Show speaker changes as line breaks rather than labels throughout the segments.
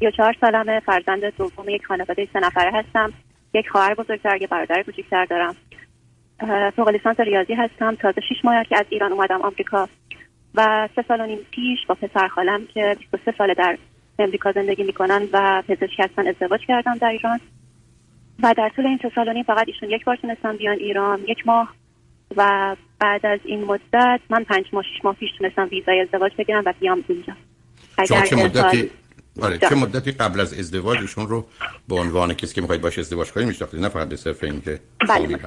34 سالمه فرزند دوم یک خانواده سه نفره هستم. یک خواهر بزرگتر یک برادر کوچیکتر دارم. فوق لیسانس ریاضی هستم. تازه 6 ماه که از ایران اومدم آمریکا. و سه سال و نیم پیش با پسر خالم که 23 ساله در امریکا زندگی می‌کنن و پزشک هستن ازدواج کردم در ایران. و در طول این سه سال و نیم فقط ایشون یک بار تونستم بیان ایران یک ماه. و بعد از این مدت من پنج ماه شش ماه پیش تونستم ویزای ازدواج بگیرم و بیام اینجا.
اگر چه مدتی؟ آره چه مدتی قبل از ازدواج ایشون رو به عنوان کسی که می‌خواید باش ازدواج کنید میشناختید نه فقط به صرف اینکه
بله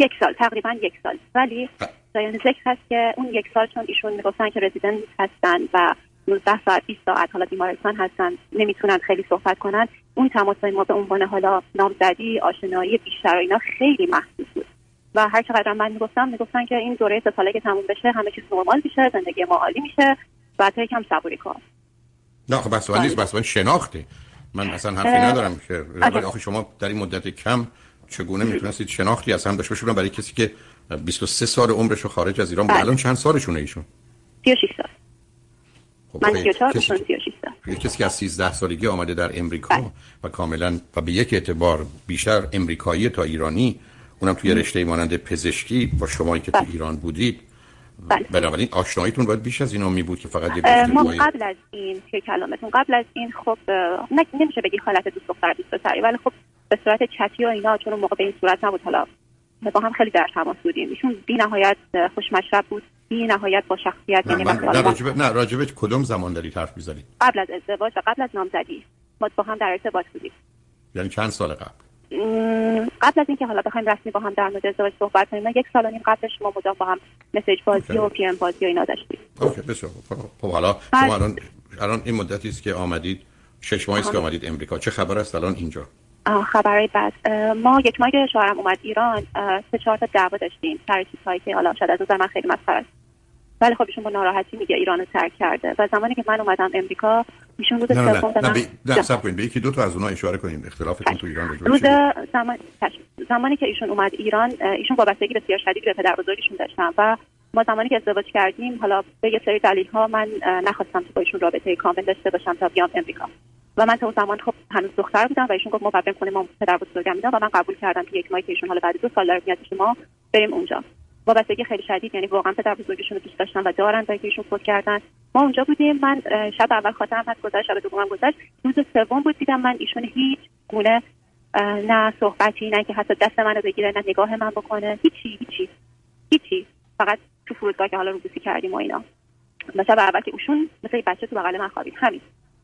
یک سال تقریبا یک سال. ولی جایان ذکر هست که اون یک سال چون ایشون می‌گفتن که رزیدنت هستن و 19 ساعت 20 ساعت حالا بیمارستان هستن نمی‌تونن خیلی صحبت کنن اون تماس ما به عنوان حالا نامزدی آشنایی بیشتر اینا خیلی محدود بود. و هر چقدر من می‌گفتم می‌گفتن که این دوره سه که تموم بشه همه چیز نرمال میشه زندگی ما عالی میشه بعد یکم صبوری کن.
نه خب بس نیست بس شناخته. من اصلا حرفی ندارم که آخه شما در این مدت کم چگونه می‌تونستید شناختی از هم داشته برای کسی که 23 سال عمرش رو خارج از ایران بود بله. الان چند سالشونه ایشون؟
36 سال. خب من 34 کسی... 36
سال. کسی که از 13 سالگی آمده در امریکا بله. و کاملا و به یک اعتبار بیشتر امریکایی تا ایرانی اونم توی رشته مانند پزشکی با شمایی که تو بله. ایران بودید بله. بنابراین آشناییتون باید بیش از اینا می بود که فقط یه
ما قبل از این که کلامتون قبل از این خب نمیشه بگی حالت دوست دختر دوست پسری ولی خب به صورت چتی و اینا چون موقع به این صورت نبود. حالا با هم خیلی در تماس بودیم. ایشون بی نهایت خوش مشرب بود بی نهایت با شخصیت
نه, یعنی من... نه, راجب... نه راجبه کدوم زمان داری حرف می‌زنی
قبل از ازدواج و قبل از نامزدی. ما با هم در ارتباط بودیم.
یعنی چند سال قبل؟
قبل از اینکه حالا بخوایم رسمی با هم در مورد ازدواج صحبت کنیم یک سال و نیم قبلش ما مدام با هم message بازی و PM بازی و اینا داشتیم.
OK بسیار خب حالا شما الان الان این مدتی است که آمدید. شش ماهی است که آمدید امریکا. چه خبر است الان اینجا؟
خبرای بعد. ما یک ماه که شوهرم اومد ایران سه چهار تا دعوا داشتیم. سر چیزهایی که حالا شاید از نظر من خیلی مسخره است. ولی خب ایشون با ناراحتی میگه ایران رو ترک کرده. و زمانی که من اومدم امریکا ایشون روز
سوم نه نه. نه صبر کنید. به یکی دو تا از اونها اشاره کنید اختلافتون تو ایران
روز زمان زمانی که ایشون اومد ایران ایشون وابستگی بسیار شدیدی به پدر بزرگشون داشتن و ما زمانی که ازدواج کردیم حالا به یه سری دلیل ها من نخواستم که با ایشون رابطه کامل داشته باشم تا بیام امریکا. و من تا اون زمان خب هنوز دختر بودم و ایشون گفت ما بعد کنه ما پدر بزرگم میدم و من قبول کردم که یک ماهی که ایشون حالا بعد دو سال داره میاد ما بریم اونجا. وابستگی خیلی شدید. یعنی واقعا پدر بزرگشون رو دوست داشتن و دارن تا ایشون فوت کردن. ما اونجا بودیم. من شب اول خاطرم هست گذشت شب دومم گذشت. روز سوم بود دیدم من ایشون هیچ گونه نه صحبتی نه که حتی دست منو بگیره نه نگاه من بکنه. هیچی هیچی هیچی. فقط تو فرودگاه که حالا رو کردیم و اینا. و شب اول که ایشون مثل بچه تو بغل من خوابید. همین.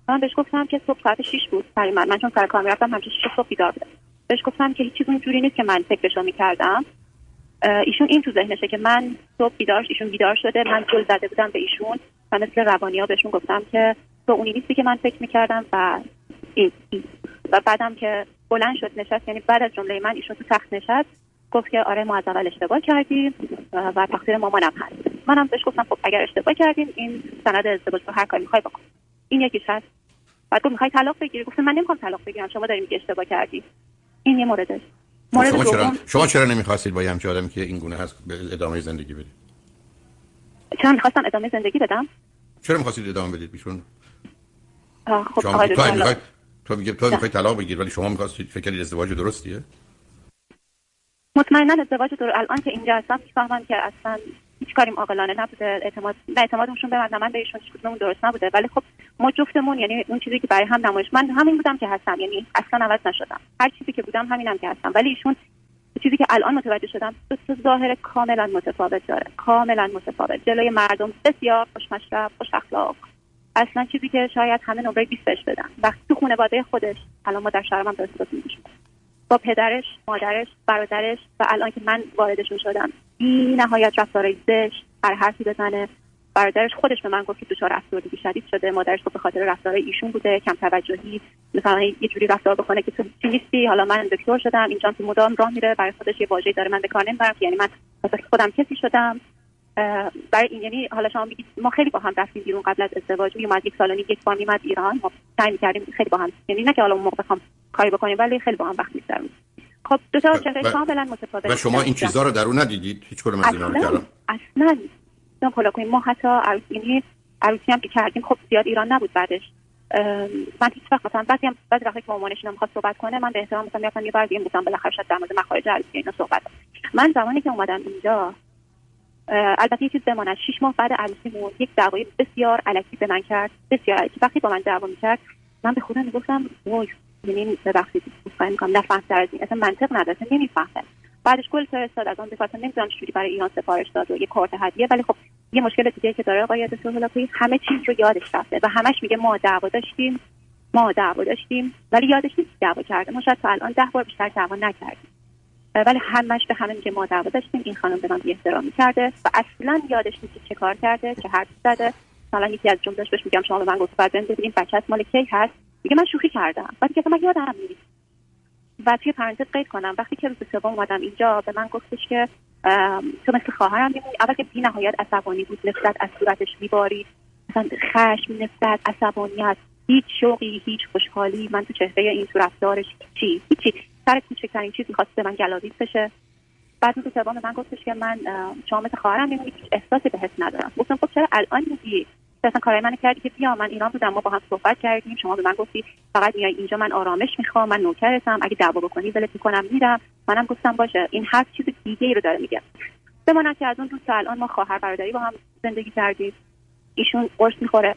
من بهش گفتم که صبح ساعت 6 بود برای من. من چون سر کار می‌رفتم همیشه 6 صبح بیدار بودم. بهش گفتم که هیچ چیز اونجوری نیست که من فکرشو می‌کردم. ایشون این تو ذهنشه که من صبح بیدار ایشون بیدار شده من گل زده بودم به ایشون و مثل روانی ها بهشون گفتم که تو اونی نیستی که من فکر می‌کردم و و بعدم که بلند شد نشست یعنی بعد از جمله من ایشون تو تخت نشست گفت که آره ما از اول اشتباه کردیم و تقصیر مامانم هست. منم بهش گفتم خب اگر اشتباه کردیم این سند ازدواج رو هر کاری می‌خوای بکن. این یکیش هست. بعد گفت می‌خوای طلاق بگیری؟ گفتم من نمی‌خوام طلاق بگیرم شما داریم که اشتباه کردی. این یه موردش.
مورد شما چرا شما چرا نمی‌خواستید با همچین آدمی که این گونه هست به ادامه زندگی بدید؟
چرا می‌خواستم ادامه زندگی بدم؟
چرا می‌خواستید ادامه بدید بیشون
خب شما تو
می‌خواید تو میگه تو می‌خواید طلاق بگیری ولی شما می‌خواستید فکر کنید ازدواج درستیه؟
مطمئنا ازدواج درست الان که اینجا هستم می‌فهمم که اصلا کاریم عاقلانه نبوده. اعتماد به اعتمادشون به من من بهشون کدوممون درست نبوده. ولی خب ما جفتمون یعنی اون چیزی که برای هم نمایش من همین بودم که هستم یعنی اصلا عوض نشدم. هر چیزی که بودم همینم که هستم. ولی ایشون چیزی که الان متوجه شدم دو ظاهر کاملا متفاوت داره. کاملا متفاوت. جلوی مردم بسیار خوش مشرب خوش اخلاق اصلا چیزی که شاید همه نمره 20 بهش بدن. وقتی تو خانواده خودش الان ما در شهرم با پدرش مادرش برادرش و الان که من واردشون شدم بی نهایت رفتارهای زشت هر حرفی بزنه. برادرش خودش به من گفت که دچار افسردگی شدید شده. مادرش گفت به خاطر رفتارهای ایشون بوده کم توجهی. مثلا یه جوری رفتار بکنه که تو چی نیستی. حالا من دکتر شدم. اینجا تو مدام راه میره. برای خودش یه واژه‌ای داره. من به کار نمی‌برم. یعنی من مثلا خودم کسی شدم. برای این یعنی حالا شما میگید ما خیلی با هم رفتیم بیرون قبل از ازدواج. اومد یک سال یک بار میمد ایران. ما سعی کردیم خیلی با هم یعنی نه که حالا اون موقع بخوام کاری بکنیم ولی خیلی با هم وقت می‌گذرونیم خب دو تا چهره کاملا متفاوت
و شما این چیزا رو در اون ندیدید؟ هیچ کدوم از اینا رو کردم.
اصلا. نه حالا کنیم ما حتی عروسی یعنی عروسی هم که کردیم خب زیاد ایران نبود بعدش. من هیچ وقت مثلا بعضی هم بعضی وقتی که مامانش می‌خواد صحبت کنه من به احترام مثلا میگم یه بار دیگه مثلا بالاخره شاید در مورد مخارج عروسی اینا صحبت من زمانی که اومدم اینجا البته یه چیز بماند. شش ماه بعد عروسیمون یک دعوای بسیار علکی به من کرد بسیار علکی. وقتی با من دعوا می‌کرد من به خودم می‌گفتم وای یعنی ببخشید گفتم میگم نفهمتر از این اصلا منطق نداره. نمی‌فهمه بعدش گل فرستاد. از اون دفعه نمی‌دونم چجوری برای ایران سفارش داد و یه کارت هدیه. ولی خب یه مشکل دیگه که داره آقای سهولاپی همه چیز رو یادش رفته و همش میگه ما دعوا داشتیم ما دعوا داشتیم ولی یادش نیست دعوا کرده. ما شاید تا الان ده بار بیشتر دعوا نکردیم. ولی همش به همه میگه ما دعوا داشتیم. این خانم به من بی احترامی کرده و اصلا یادش نیست چه کار کرده چه حرف زده. مثلا یکی از جملهش بهش میگم شما به من گفت بعد ببینیم بچه‌ت مال کی هست؟ میگه من شوخی کردم. بعد که من یادم نیست. و توی پرانتز قید کنم. وقتی که روز سوم اومدم اینجا به من گفتش که تو مثل خواهرم میمونی. اول که بی نهایت عصبانی بود. نفرت از صورتش میبارید مثلا خشم نفرت عصبانیت. هیچ شوقی هیچ خوشحالی. من تو چهره این تو رفتارش چی؟ هیچی. سر کوچکترین چیزی خواست به من گلاویز بشه. بعد روز سوم من گفتش که من شما مثل خواهرم میمونی. هیچ احساسی بهت ندارم. گفتم خب چرا الان میگی؟ اصلا کارای من کردی که بیا من ایران بودم ما با هم صحبت کردیم شما به من گفتی فقط میای اینجا من آرامش می‌خوام من نوکرتم اگه دعوا بکنی ولت می‌کنم میرم. منم گفتم باشه. این هر چیز دیگه ای رو داره میگه. بماند که از اون روز الان ما خواهر برادری با هم زندگی کردیم. ایشون قرص می‌خوره.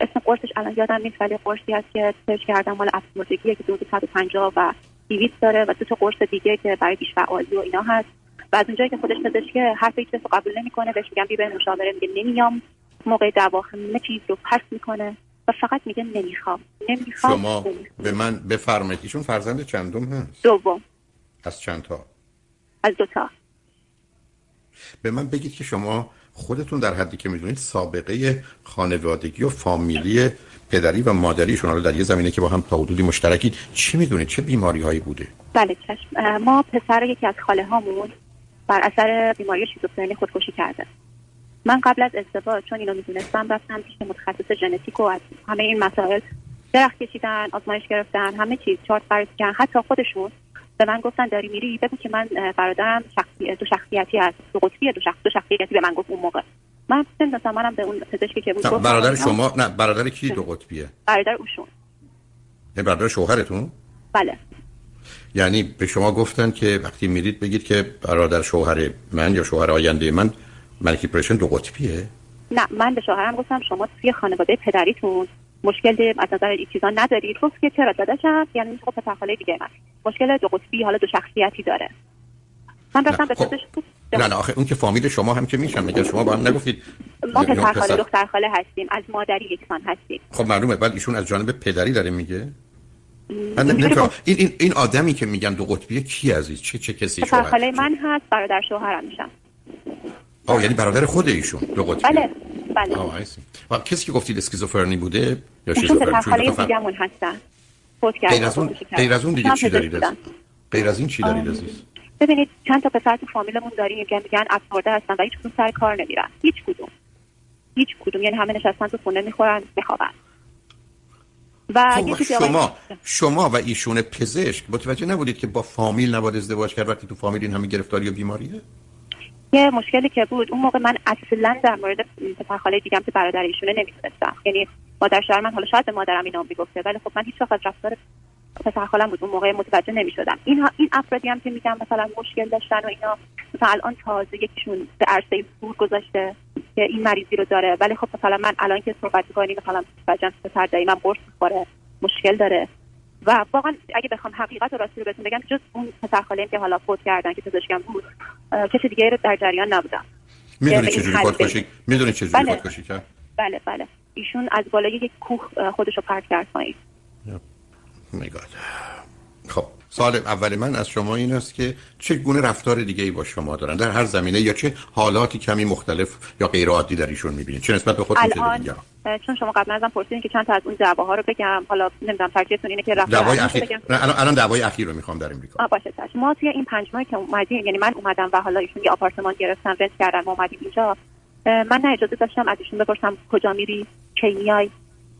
اسم قرصش الان یادم نیست ولی قرصی هست که سرچ کردم مال افسردگی که حدود 150 و 200 داره و دو تا قرص دیگه که برای بیش فعالی و اینا هست. و از اونجایی که خودش پزشک حرف هیچ قبول نمی‌کنه بهش میگم بی به مشاوره میگه نمیام. موقع دعوا همه چیز رو پس می‌کنه و فقط میگه نمی‌خوام. نمی‌خوام
شما به من بفرمایید. ایشون فرزند چندم هست؟
دوم.
از چند تا؟
از دو تا.
به من بگید که شما خودتون در حدی که می‌دونید سابقه خانوادگی و فامیلی پدری و مادریشون حالا در یه زمینه که با هم تا حدودی مشترکید چی می‌دونید؟ چه بیماری هایی بوده؟
بله چشم. ما پسر یکی از خاله هامون بر اثر بیماری شیزوفرنی خودکشی کرده. من قبل از ازدواج چون اینو می‌دونستم رفتم پیش متخصص ژنتیک و از همه این مسائل درخت کشیدن آزمایش گرفتن همه چیز چارت بررسی کردن. حتی خودشون به من گفتن داری میری؟ بگو که من برادرم شخصی دو شخصیتی هست. دو قطبی دو, شخص دو شخصیتی به من گفت اون موقع. من نمی‌دونستم منم به اون پزشکی که بود
برادر شما نه برادر کی دو قطبیه؟
برادر اوشون.
برادر شوهرتون؟
بله.
یعنی به شما گفتن که وقتی میرید بگید که برادر شوهر من یا شوهر آینده من ملکی پرشن دو قطبیه؟
نه من به شوهرم گفتم شما توی خانواده پدریتون مشکل از نظر این چیزا ندارید. گفت که چرا؟ داداشم یعنی خب پسر خاله دیگه من. مشکل دو قطبی حالا دو شخصیتی داره. من رفتم به خب.
نه نه آخه اون که فامیل شما هم که میشن. میگن شما با هم نگفتید
ما پسر خاله دختر خاله هستیم. از مادری یکسان هستیم.
خب معلومه. بعد ایشون از جانب پدری داره میگه؟ من این, این این آدمی که میگن دو قطبیه کی عزیز؟ چه چه کسی
پسر خاله من هست برادر شوهرم میشم
آه یعنی برادر خود ایشون. دو قطبی
بله بله.
و کسی که گفتید اسکیزوفرنی بوده
یا شیزوفرنی؟ خاله دیگه‌مون هستن. فوت
غیر از اون غیر از اون دیگه چی دارید؟ غیر از این چی دارید عزیز؟
ببینید چند تا پسر تو فامیلمون داریم که میگن افسرده هستن و هیچ کدوم سر کار نمیرن. هیچ کدوم. هیچ کدوم. یعنی همه نشستن تو خونه می‌خورن میخوابن.
و خب شما شما و ایشون پزشک متوجه نبودید که با فامیل نباید ازدواج کرد وقتی تو فامیل این همه گرفتاری و بیماریه؟
یه مشکلی که بود اون موقع من اصلا در مورد پسر خاله دیگم که برادر ایشونه نمی‌دونستم. یعنی مادر شوهر من حالا شاید به مادرم اینا می‌گفته ولی خب من هیچ وقت رفتار پسر خالم بود اون موقع متوجه نمی‌شدم. این این افرادی هم که میگم مثلا مشکل داشتن و اینا مثلا الان تازه یکیشون به عرصه سور گذاشته که این مریضی رو داره ولی خب مثلا من الان که صحبت می‌کنیم مثلا بچه‌م پسر دایمم قرص می‌خوره مشکل داره. و واقعا اگه بخوام حقیقت و راستی رو بهتون بگم جز اون پسر خاله که حالا فوت کردن که پزشکم بود کسی دیگه رو در جریان نبودم.
می‌دونی چجوری خودکشی می‌دونی چجوری بله. خودکشی کرد
بله بله. ایشون از بالای یک کوه خودش رو پرت کرد پایین.
خب سال اول من از شما این است که چه گونه رفتار دیگه ای با شما دارن؟ در هر زمینه یا چه حالاتی کمی مختلف یا غیر عادی در ایشون می‌بینید؟ چه نسبت به خودتون
الان چون شما قبلا ازم پرسیدین که چند تا از اون دعواها رو بگم. حالا نمی‌دونم ترجیحتون اینه که
رفتار دعوای اخیر. بگم. الان الان دعوای اخیر رو می‌خوام در امریکا
باشه تاش. ما توی این پنج ماهی که اومدیم یعنی من اومدم و حالا ایشون یه آپارتمان گرفتن رنت کردن اومدیم اینجا من نه اجازه داشتم از ایشون بپرسم کجا میری کی میای.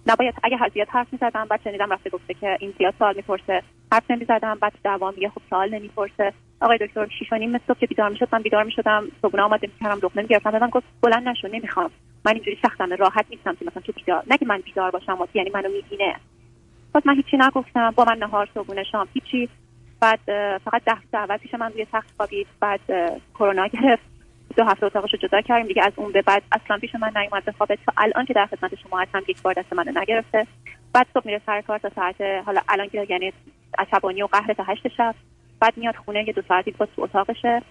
نباید اگه زیاد حرف می‌زدم بعد شنیدم رفته گفته که این زیاد سوال می‌پرسه. حرف نمی‌زدم بعد دوام میگه خب سوال نمی‌پرسه. آقای دکتر شیش و نیم صبح که بیدار می‌شد من بیدار می‌شدم صبحونه آماده می‌کردم لقمه می‌گرفتم من گفت بلند نشو نمی‌خوام. من اینجوری سختم راحت نیستم که مثلا تو بیدار نگه من بیدار باشم و یعنی منو می‌بینه. پس من هیچی نگفتم با من نهار صبحونه شام هیچی. بعد فقط ده اول پیش من روی تخت خوابید بعد کرونا گرفت. دو هفته اتاقش رو جدا کردیم دیگه از اون به بعد اصلا پیش من نیومد به خوابه تا الان که در خدمت شما هستم یک بار دست منو نگرفته. بعد صبح میره سر کار تا ساعت حالا الان که یعنی عصبانی و قهر تا هشت شب بعد میاد خونه یه دو ساعتی باز تو اتاقشه.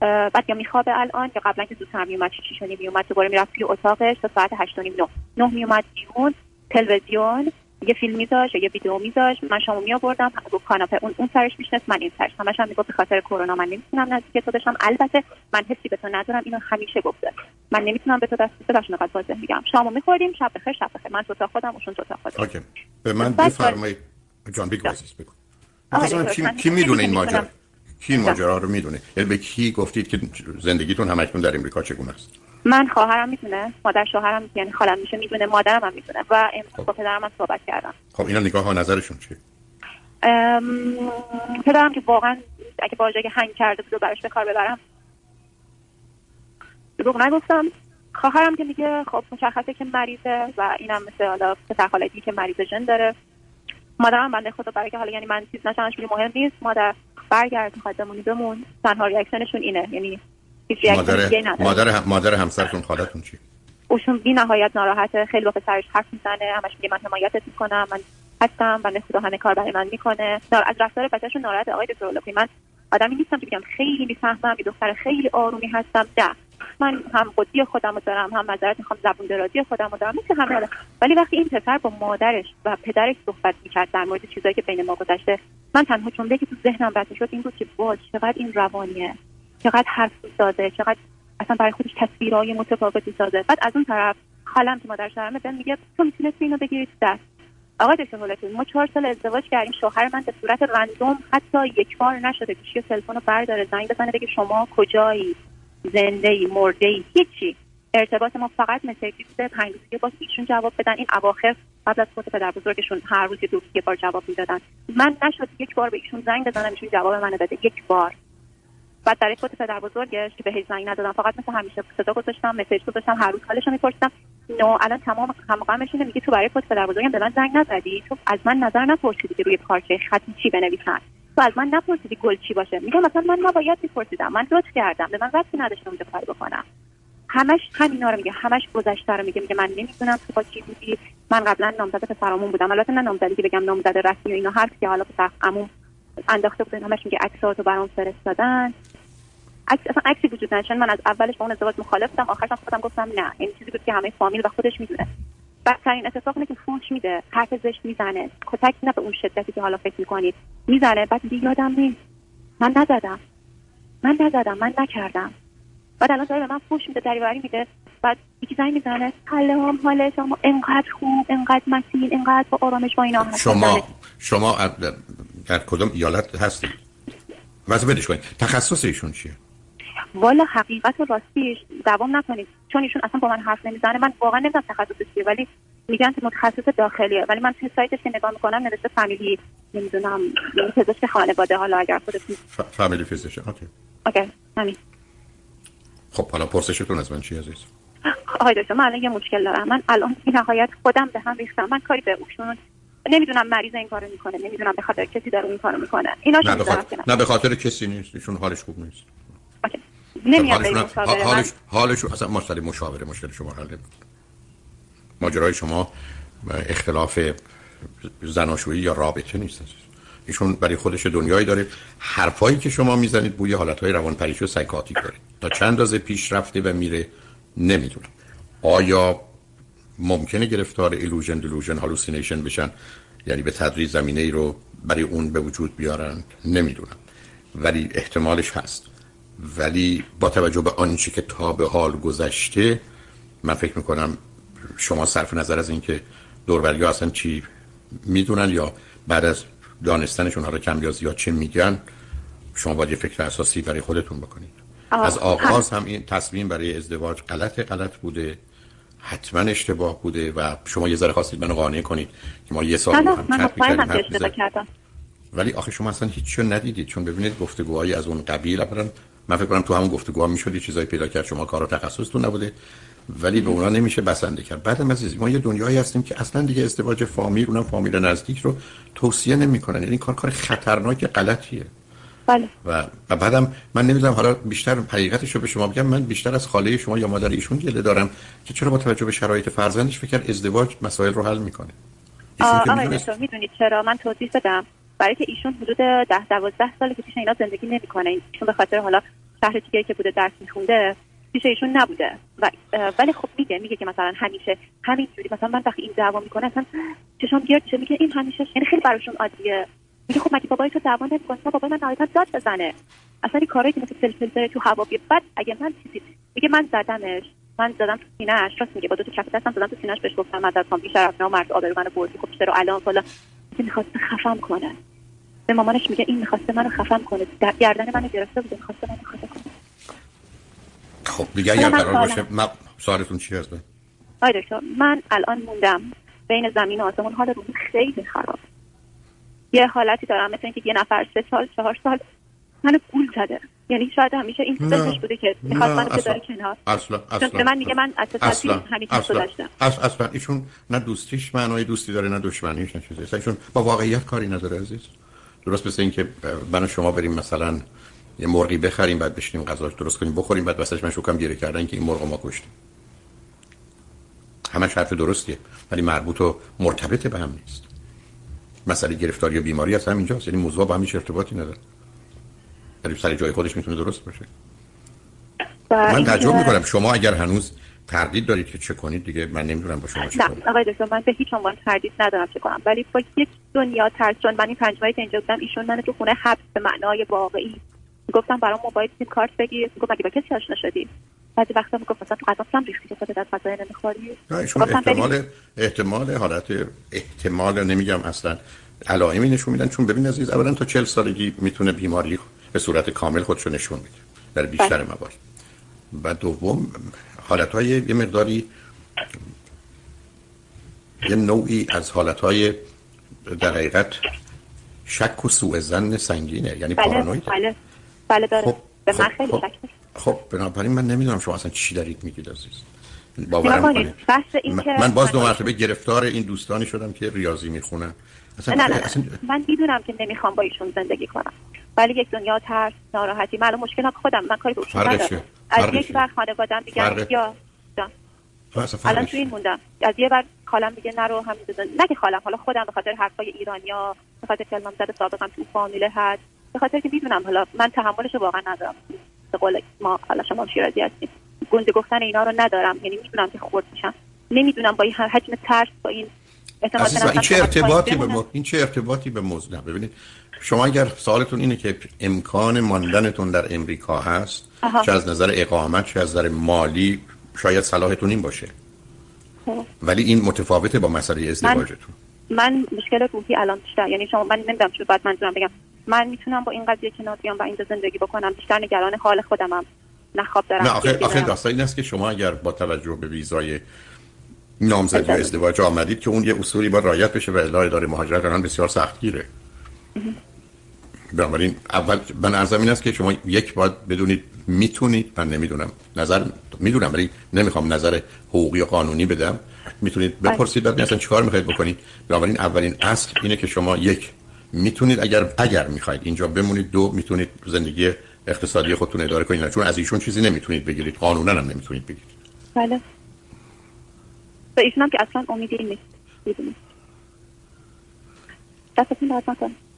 بعد یا میخوابه الان یا قبلا که زودتر میومد شیش و میومد دوباره می‌رفت توی اتاقش تا ساعت هشت و نیم نه. نه میومد بیرون تلویزیون یه فیلم میذاش یه ویدیو میذاش من شامو می آوردم رو کاناپه اون اون سرش میشنست من این سرش. همش هم می‌گفت به خاطر کرونا من نمی‌تونم نزدیک تو بشم. البته من حسی به تو ندارم اینو همیشه گفته. من نمی‌تونم به تو دست بدم نقد واضح میگم. شامو می‌خوریم شب بخیر شب بخیر. من تو تا خودم اوشون تو تا خودم.
اوکی. به من بفرمایید. جان بگو عزیز بگو. کی, کی می‌دونه این ماجرا؟ کی این ماجرا رو می‌دونه؟ یعنی به کی گفتید که زندگیتون همکنون در امریکا چگونه است؟
من خواهرم می‌تونه مادر شوهرم یعنی خالم میشه می‌دونه مادرم هم می‌تونه و امروز. با پدرم هم صحبت کردم.
خب اینا نگاه ها نظرشون چیه؟
پدرم که واقعا اگه با که هنگ کرده بود و براش به کار ببرم دروغ نگفتم. خواهرم که میگه خب مشخصه که مریضه و اینم مثل حالا پسر خالگی که مریض جن داره. مادرم بنده خدا برای که حالا یعنی من چیز نشانش مهم نیست. مادر برگرد می‌خواد بمونی بمون. تنها ریاکشنشون اینه. یعنی
مادر مادر مادر همسرتون خالتون چی؟
اوشون بی نهایت ناراحته. خیلی با پسرش حرف می‌زنه. همش میگه من حمایتت می‌کنم. من هستم. و خدا همه کار برای من می‌کنه. از رفتار بچه‌شون ناراحت آقای دکتر من آدمی نیستم که بگم خیلی می‌فهمم. یه دختر خیلی آرومی هستم. ده. من هم قدی خودم رو دارم. هم نظرت می‌خوام. زبون درازی خودم رو دارم. مثل همه ولی وقتی این پسر با مادرش و پدرش صحبت می‌کرد در مورد چیزایی که بین ما گذشته من تنها جمله که تو ذهنم رد شد این بود که چقدر این روانیه. چقدر حرف سازه چقدر اصلا برای خودش تصویرهای متفاوتی سازه. بعد از اون طرف خالم که مادر شرمه بهم میگه تو می‌تونستی اینو بگیری دست. آقای دکتر ما چهار سال ازدواج کردیم شوهر من به صورت رندوم حتی یک بار نشده که تلفن رو برداره زنگ بزنه بگه شما کجایی؟ زنده ای مرده ای هیچی. ارتباط ما فقط مسیجی بوده. پنج روزی باز ایشون جواب بدن. این اواخر قبل از خود پدر بزرگشون هر روز دو یه بار جواب می‌دادن. من نشد یک بار به ایشون زنگ بزنم ایشون جواب منو بده. یک بار. بعد برای خود پدر بزرگش که بهش زنگ ندادم فقط مثل همیشه صدا گذاشتم مسیج گذاشتم هر روز حالش رو میپرسیدم. نو الان تمام همقامش اینه میگه تو برای خود پدر بزرگم به من زنگ نزدی؟ تو از من نظر نپرسیدی که روی پارچه خط چی بنویسن. تو از من نپرسیدی گل چی باشه. میگم مثلا من نباید میپرسیدم من لطف کردم به من ربطی نداشتم اونجا کار بکنم. همش همینا رو میگه همش گذشته رو میگه میگه من نمی‌دونم تو با کی بودی. من قبلا نامزد پسرامون بودم. البته نه نامزدی که بگم نامزد رسمی و اینا حرف که حالا پسر عموم انداخته بودن همش میگه عکساتو برام فرستادن. عکس اصلا عکسی وجود نداشت. من از اولش با اون ازدواج مخالف بودم آخرش خودم گفتم نه این چیزی بود که همه فامیل و خودش می‌دونه. بدترین اتفاق اینه که فوش میده حرف زشت می‌زنه کتک نه به اون شدتی که حالا فکر می‌کنید می‌زنه. بعد دیگه یادم نیست من نزدم. من نزدم من نکردم. بعد الان داره به من فوش میده دریوری میده. بعد یکی زنگ می‌زنه. سلام حال شما انقدر خوب انقدر متین انقدر با آرامش با اینا
شما شما در کدوم ایالت هستید؟ واسه بدش کنید. تخصص ایشون چیه؟
والا حقیقت و راستیش دوام نکنید. چون ایشون اصلا با من حرف نمی‌زنه. من واقعا نمی‌دونم تخصصش چیه ولی میگن که متخصص داخلیه. ولی من توی سایتش که نگاه می‌کنم نوشته family نمی‌دونم پزشک خانواده. حالا اگر خودتون
family physician OK.
OK. همین.
خب حالا پرسشتون از من چی عزیز؟
آقای دکتر من الان یه مشکل دارم. من الان این نهایت خودم به هم ریختم. من کاری به اوشون نمی‌دونم مریض این کارو می‌کنه. نمی‌دونم به خاطر کسی داره این کارو می‌کنه. اینا
نه به خاطر, کسی نیست. ایشون حالش خوب نیست.
نمیاد
حالش حالش اصلا مسئله مشاوره مشکل شما حل ماجرای شما اختلاف زناشویی یا رابطه نیست ایشون برای خودش دنیایی داره. حرفایی که شما می‌زنید بوی حالتهای روانپریشی و psychotic داره. تا چند اندازه پیش رفته و میره نمی‌دونم آیا ممکنه گرفتار illusion delusion hallucination بشن؟ یعنی به تدریج زمینه ای رو برای اون به وجود بیارن؟ نمی‌دونم. ولی احتمالش هست. ولی با توجه به آنچه که تا به حال گذشته من فکر می‌کنم شما صرف نظر از اینکه دوربرگی اصلا چی می‌دونن یا بعد از دانستنشون حالا کم یا زیاد چه میگن شما باید یه فکر اساسی برای خودتون بکنید. از آغاز هم این تصمیم برای ازدواج غلط غلط بوده حتما اشتباه بوده و شما یه ذره خواستید منو قانع کنید که ما یه سال
هم اشتباه کردم.
ولی آخه شما اصلا هیچ ندیدید چون ببینید گفتگوهای از اون قبیل اولا من فکر کنم تو همون گفتگوها می‌شد یه چیزایی پیدا کرد. شما کار و تخصصتون نبوده ولی به اونا نمیشه بسنده کرد. بعدم عزیز ما یه دنیایی هستیم که اصلا دیگه ازدواج فامیل اونم فامیل نزدیک رو توصیه نمی‌کنن. یعنی کار کار خطرناک غلطیه.
بله.
و, و بعدم من نمی‌دونم حالا بیشتر حقیقتش رو به شما بگم. من بیشتر از خاله شما یا مادر ایشون گله دارم که چرا با توجه به شرایط فرزندش فکر ازدواج مسائل رو حل می‌کنه.
آقای می‌دونید چرا؟ من توضیح بدم. برای که ایشون حدود ده دوازده ساله که پیش اینا زندگی نمی‌کنه. ایشون به خاطر حالا شهر دیگه که بوده درس میخونده پیش ایشون نبوده. و ولی خب میگه میگه که مثلا همیشه همینجوری مثلا من وقتی این دعوا می‌کنه اصلا چشام گرد چه میگه این همیشه یعنی خیلی براشون عادیه. میگه خب مگه بابای تو دعوا نمی‌کنه بابای من نهایتا داد بزنه. اصلا کاری که مثل فلفل تو هوا بیاد بعد اگه من چیزی میگه من زدمش. من زدم تو سینه‌اش. راست میگه با دو تا کف دستم زدم تو سینه‌اش بهش گفتم من خان بیشتر رفتم مرد آبرو منو بردی. خب چرا الان فلان می‌خواست خفم کنه؟ به مامانش میگه این می‌خواسته منو خفم کنه. در گردن منو گرفته بود می‌خواسته منو خفه کنه.
خب دیگه اگر قرار باشه ما سوالتون چی هست؟
آی دکتر من الان موندم بین زمین و آسمون حال روحی خیلی خراب. یه حالتی دارم مثل اینکه یه نفر سه سال چهار سال منو گول زده. یعنی شاید همیشه این سوزش بوده که می‌خواد منو بذاره کنار.
اصلا اصلا
من میگه من اصلا همیشه اصلا
داشتم. اصلا ایشون نه دوستیش معنای دوستی داره نه دشمنیش نه چیزی. ایشون با واقعیت کاری نداره عزیز. درست مثل اینکه من شما بریم مثلا یه مرغی بخریم بعد بشینیم غذاش درست کنیم بخوریم بعد واسش من شوکم گیره کردن که این مرغ ما کشتیم. همه حرف درستیه ولی مربوط و مرتبط به هم نیست. مسئله گرفتاری و بیماری از همینجاست یعنی موضوع با هم هیچ ارتباطی نداره. ولی سر جای خودش می‌تونه درست باشه. من تعجب می‌کنم شما اگر هنوز تردید دارید که چه کنید دیگه من نمی‌دونم با شما چه
کنم. آقای دکتر من به هیچ عنوان تردید ندارم چه کنم. ولی با یک دنیا ترس چون من این پنج ماهی اینجا بودم ایشون من تو خونه حبس به معنای واقعی. گفتم برام موبایل سیم کارت بگیر. گفت مگه با کسی آشنا شدی؟ بعضی وقتا می‌گفت مثلا تو غذا ریختی که خودت از غذا نمی‌خوری.
احتمال احتمال حالت احتمال نمیگم اصلا. علائمی نشون میدن. چون ببین عزیز اولا تا 40 سالگی می‌تونه بیماری به صورت کامل خودشو نشون میده در بیشتر بله. موارد. و دوم حالت های یه مقداری یه نوعی از حالت های در حقیقت شک و سوء زن سنگینه. یعنی
بله پارانوید. بله. بله داره. خب، به من خب، خیلی
خب، شک خب بنابراین من نمی‌دونم شما اصلا چی دارید میگید عزیز. باورم کنید. من باز دو مرتبه گرفتار این دوستانی شدم که ریاضی می‌خونن.
اصلا نه نه, اصلا... من می‌دونم که نمی‌خوام با ایشون زندگی کنم. ولی یک دنیا ترس ناراحتی. من مشکلات خودم. من کاری به از یک بر خانوادم میگن یا الان تو این موندم. از یه بر خالم میگه نرو همین نه که خالم حالا خودم به خاطر حرفای ایرانیا به خاطر کلمه زده سابقا تو فامیله هست به خاطر که می‌دونم حالا من تحملش واقعا ندارم. به قول ما حالا شما شیرازی هستیم گنده گفتن اینا رو ندارم. یعنی می‌دونم که خورد میشم. نمی‌دونم با این حجم ترس با این
این چه ارتباطی به. این چه ارتباطی به موضوع ببینید شما اگر سوالتون اینه که امکان ماندنتون در امریکا هست چه از نظر اقامت چه از نظر مالی شاید صلاحتون این باشه. خب. ولی این متفاوته با مسئله ازدواجتون.
من, من مشکل روحی الان بیشتر یعنی شما من نمی‌دونم چه بعد منظورم بگم. من می‌تونم با این قضیه کنار بیام و اینجا زندگی بکنم. بیشتر نگران حال خودمم. نه خواب دارم.
نه آخه, آخه داستان این است که شما اگر با توجه به ویزای نامزدی ازدواج آمدید که اون یه اصولی با رایت بشه و الا اداره مهاجرت الان بسیار سختگیره. بنابراین اول من ارزم این است که شما یک باید بدونید می‌تونید من نمی‌دونم نظر می‌دونم ولی نمی‌خوام نظر حقوقی و قانونی بدم. می‌تونید بله. بپرسید بعد اصلا چیکار می‌خواید بکنید. بنابراین اولین اصل اینه که شما یک می‌تونید اگر اگر می‌خواید اینجا بمونید. دو می‌تونید زندگی اقتصادی خودتون اداره کنید. چون از ایشون چیزی نمی‌تونید بگیرید. قانونا هم نمی‌تونید بگیرید.
بله. ایشون هم که اصلا امیدی نیست.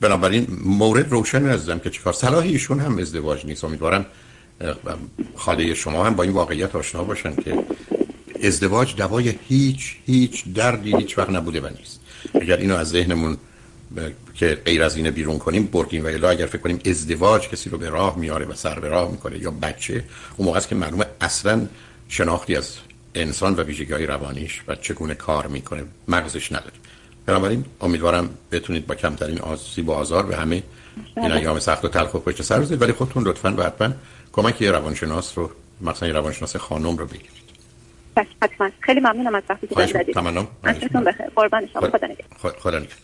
بنابراین مورد روشن عزیزم که چیکار؟ صلاح ایشون هم ازدواج نیست. امیدوارم خاله شما هم با این واقعیت آشنا باشن که ازدواج دوای هیچ هیچ دردی هیچ وقت نبوده و نیست. اگر اینو از ذهنمون که غیر از اینه بیرون کنیم بردیم و الا اگر فکر کنیم ازدواج کسی رو به راه میاره و سر به راه می‌کنه یا بچه اون موقع است که معلومه اصلا شناختی از انسان و ویژگی های روانیش و چگونه کار می‌کنه مغزش نداره. بنابراین امیدوارم بتونید با کمترین آسیب و آزار به همه این ایام سخت و تلخ و پشت سر بزنید ولی خودتون لطفا و حتما کمک یه روانشناس رو مثلا یه روانشناس خانم رو بگیرید.
حتما. خیلی ممنونم از وقتی که
دادید.
تمام بخیر. قربان شما. خدا نگهدار.
خدا نگهدار.